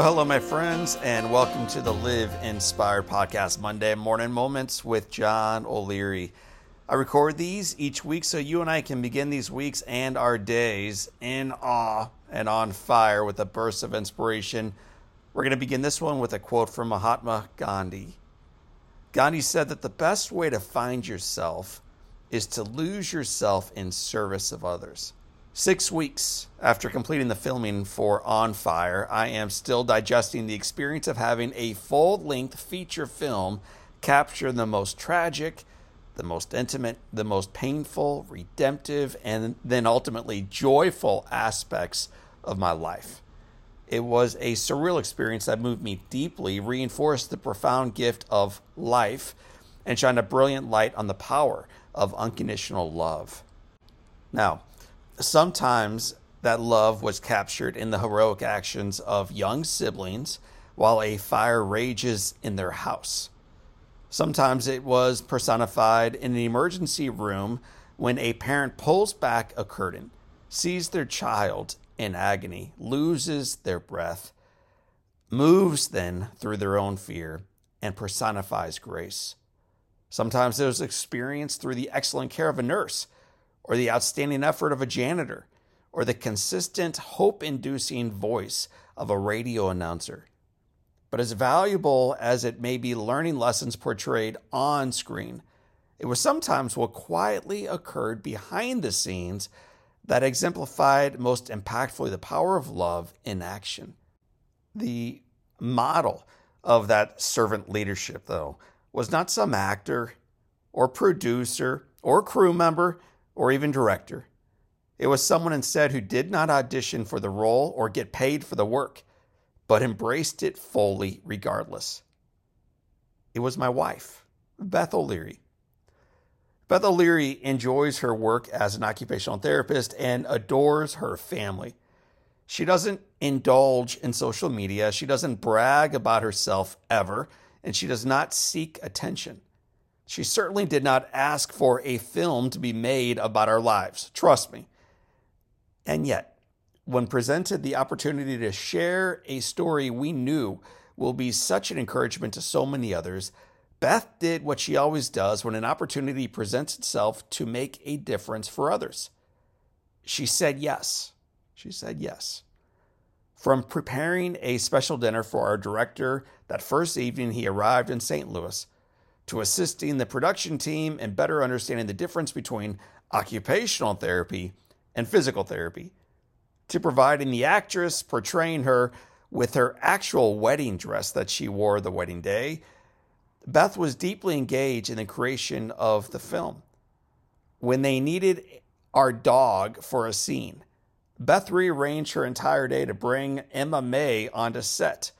Well, hello, my friends, and welcome to the Live Inspired Podcast Monday Morning Moments with John O'Leary. I record these each week so you and I can begin these weeks and our days in awe and on fire with a burst of inspiration. We're going to begin this one with a quote from Mahatma Gandhi. Gandhi said that the best way to find yourself is to lose yourself in service of others. Six weeks after completing the filming for On Fire, I am still digesting the experience of having a full length feature film capture the most tragic, the most intimate, the most painful, redemptive, and then ultimately joyful aspects of my life. It was a surreal experience that moved me deeply, reinforced the profound gift of life, and shined a brilliant light on the power of unconditional love. Now, sometimes that love was captured in the heroic actions of young siblings while a fire rages in their house. Sometimes it was personified in an emergency room when a parent pulls back a curtain, sees their child in agony, loses their breath, moves then through their own fear, and personifies grace. Sometimes it was experienced through the excellent care of a nurse or the outstanding effort of a janitor, or the consistent hope inducing voice of a radio announcer. But as valuable as it may be learning lessons portrayed on screen, it was sometimes what quietly occurred behind the scenes that exemplified most impactfully the power of love in action. The model of that servant leadership, though, was not some actor or producer or crew member or even director. It was someone instead who did not audition for the role or get paid for the work, but embraced it fully regardless. It was my wife, Beth O'Leary. Beth O'Leary enjoys her work as an occupational therapist and adores her family. She doesn't indulge in social media, she doesn't brag about herself ever, and she does not seek attention. She certainly did not ask for a film to be made about our lives. Trust me. And yet, when presented the opportunity to share a story we knew will be such an encouragement to so many others, Beth did what she always does when an opportunity presents itself to make a difference for others. She said yes. She said yes. From preparing a special dinner for our director that first evening he arrived in St. Louis, to assisting the production team in better understanding the difference between occupational therapy and physical therapy, to providing the actress portraying her with her actual wedding dress that she wore the wedding day. Beth was deeply engaged in the creation of the film. When they needed our dog for a scene, Beth rearranged her entire day to bring Emma May onto set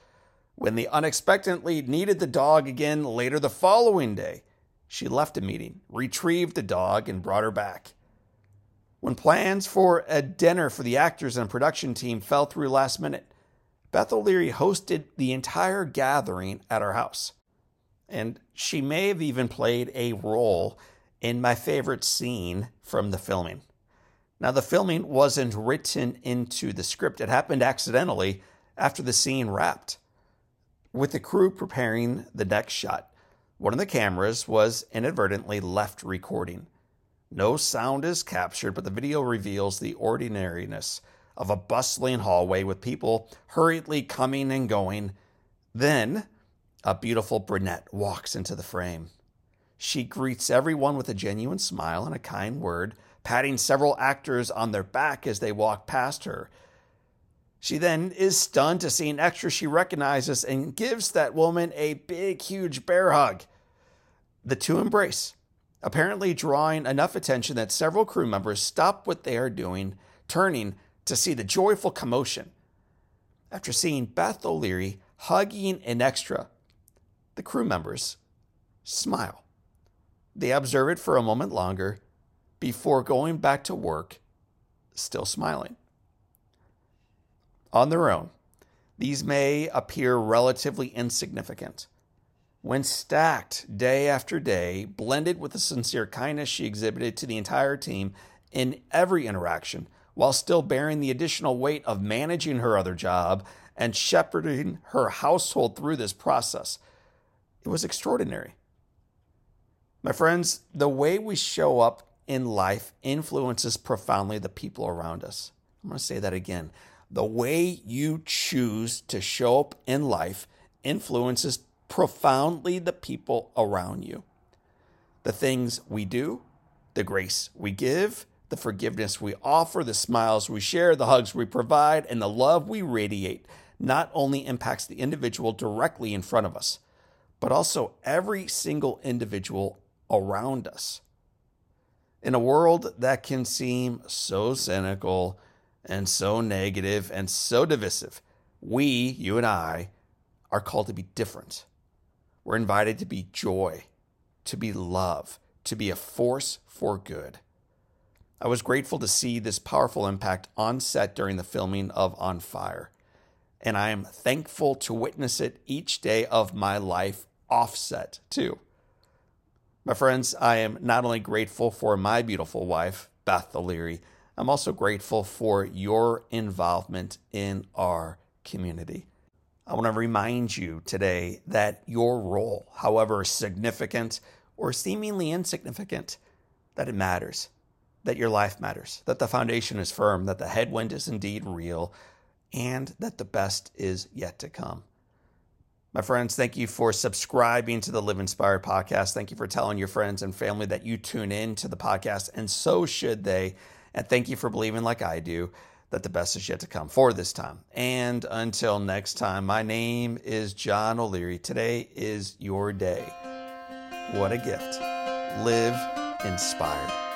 when they unexpectedly needed the dog again later the following day, she left a meeting, retrieved the dog, and brought her back. When plans for a dinner for the actors and production team fell through last minute, Beth O'Leary hosted the entire gathering at her house. And she may have even played a role in my favorite scene from the filming. Now, the filming wasn't written into the script, it happened accidentally after the scene wrapped. With the crew preparing the next shot, one of the cameras was inadvertently left recording. No sound is captured, but the video reveals the ordinariness of a bustling hallway with people hurriedly coming and going. Then, a beautiful brunette walks into the frame. She greets everyone with a genuine smile and a kind word, patting several actors on their back as they walk past her. She then is stunned to see an extra she recognizes and gives that woman a big, huge bear hug. The two embrace, apparently drawing enough attention that several crew members stop what they are doing, turning to see the joyful commotion. After seeing Beth O'Leary hugging an extra, the crew members smile. They observe it for a moment longer before going back to work, still smiling on their own, these may appear relatively insignificant. When stacked day after day, blended with the sincere kindness she exhibited to the entire team in every interaction, while still bearing the additional weight of managing her other job and shepherding her household through this process. It was extraordinary. My friends, the way we show up in life influences profoundly the people around us. I'm going to say that again. The way you choose to show up in life influences profoundly the people around you. The things we do, the grace we give, the forgiveness we offer, the smiles we share, the hugs we provide, and the love we radiate not only impacts the individual directly in front of us, but also every single individual around us. In a world that can seem so cynical and so negative and so divisive, we, you and I, are called to be different. We're invited to be joy, to be love, to be a force for good. I was grateful to see this powerful impact on set during the filming of On Fire, and I am thankful to witness it each day of my life offset too. My friends, I am not only grateful for my beautiful wife, Beth O'Leary, I'm also grateful for your involvement in our community. I want to remind you today that your role, however significant or seemingly insignificant, that it matters, that your life matters, that the foundation is firm, that the headwind is indeed real, and that the best is yet to come. My friends, thank you for subscribing to the Live Inspired podcast. Thank you for telling your friends and family that you tune in to the podcast, and so should they. And thank you for believing, like I do, that the best is yet to come for this time. And until next time, my name is John O'Leary. Today is your day. What a gift. Live inspired.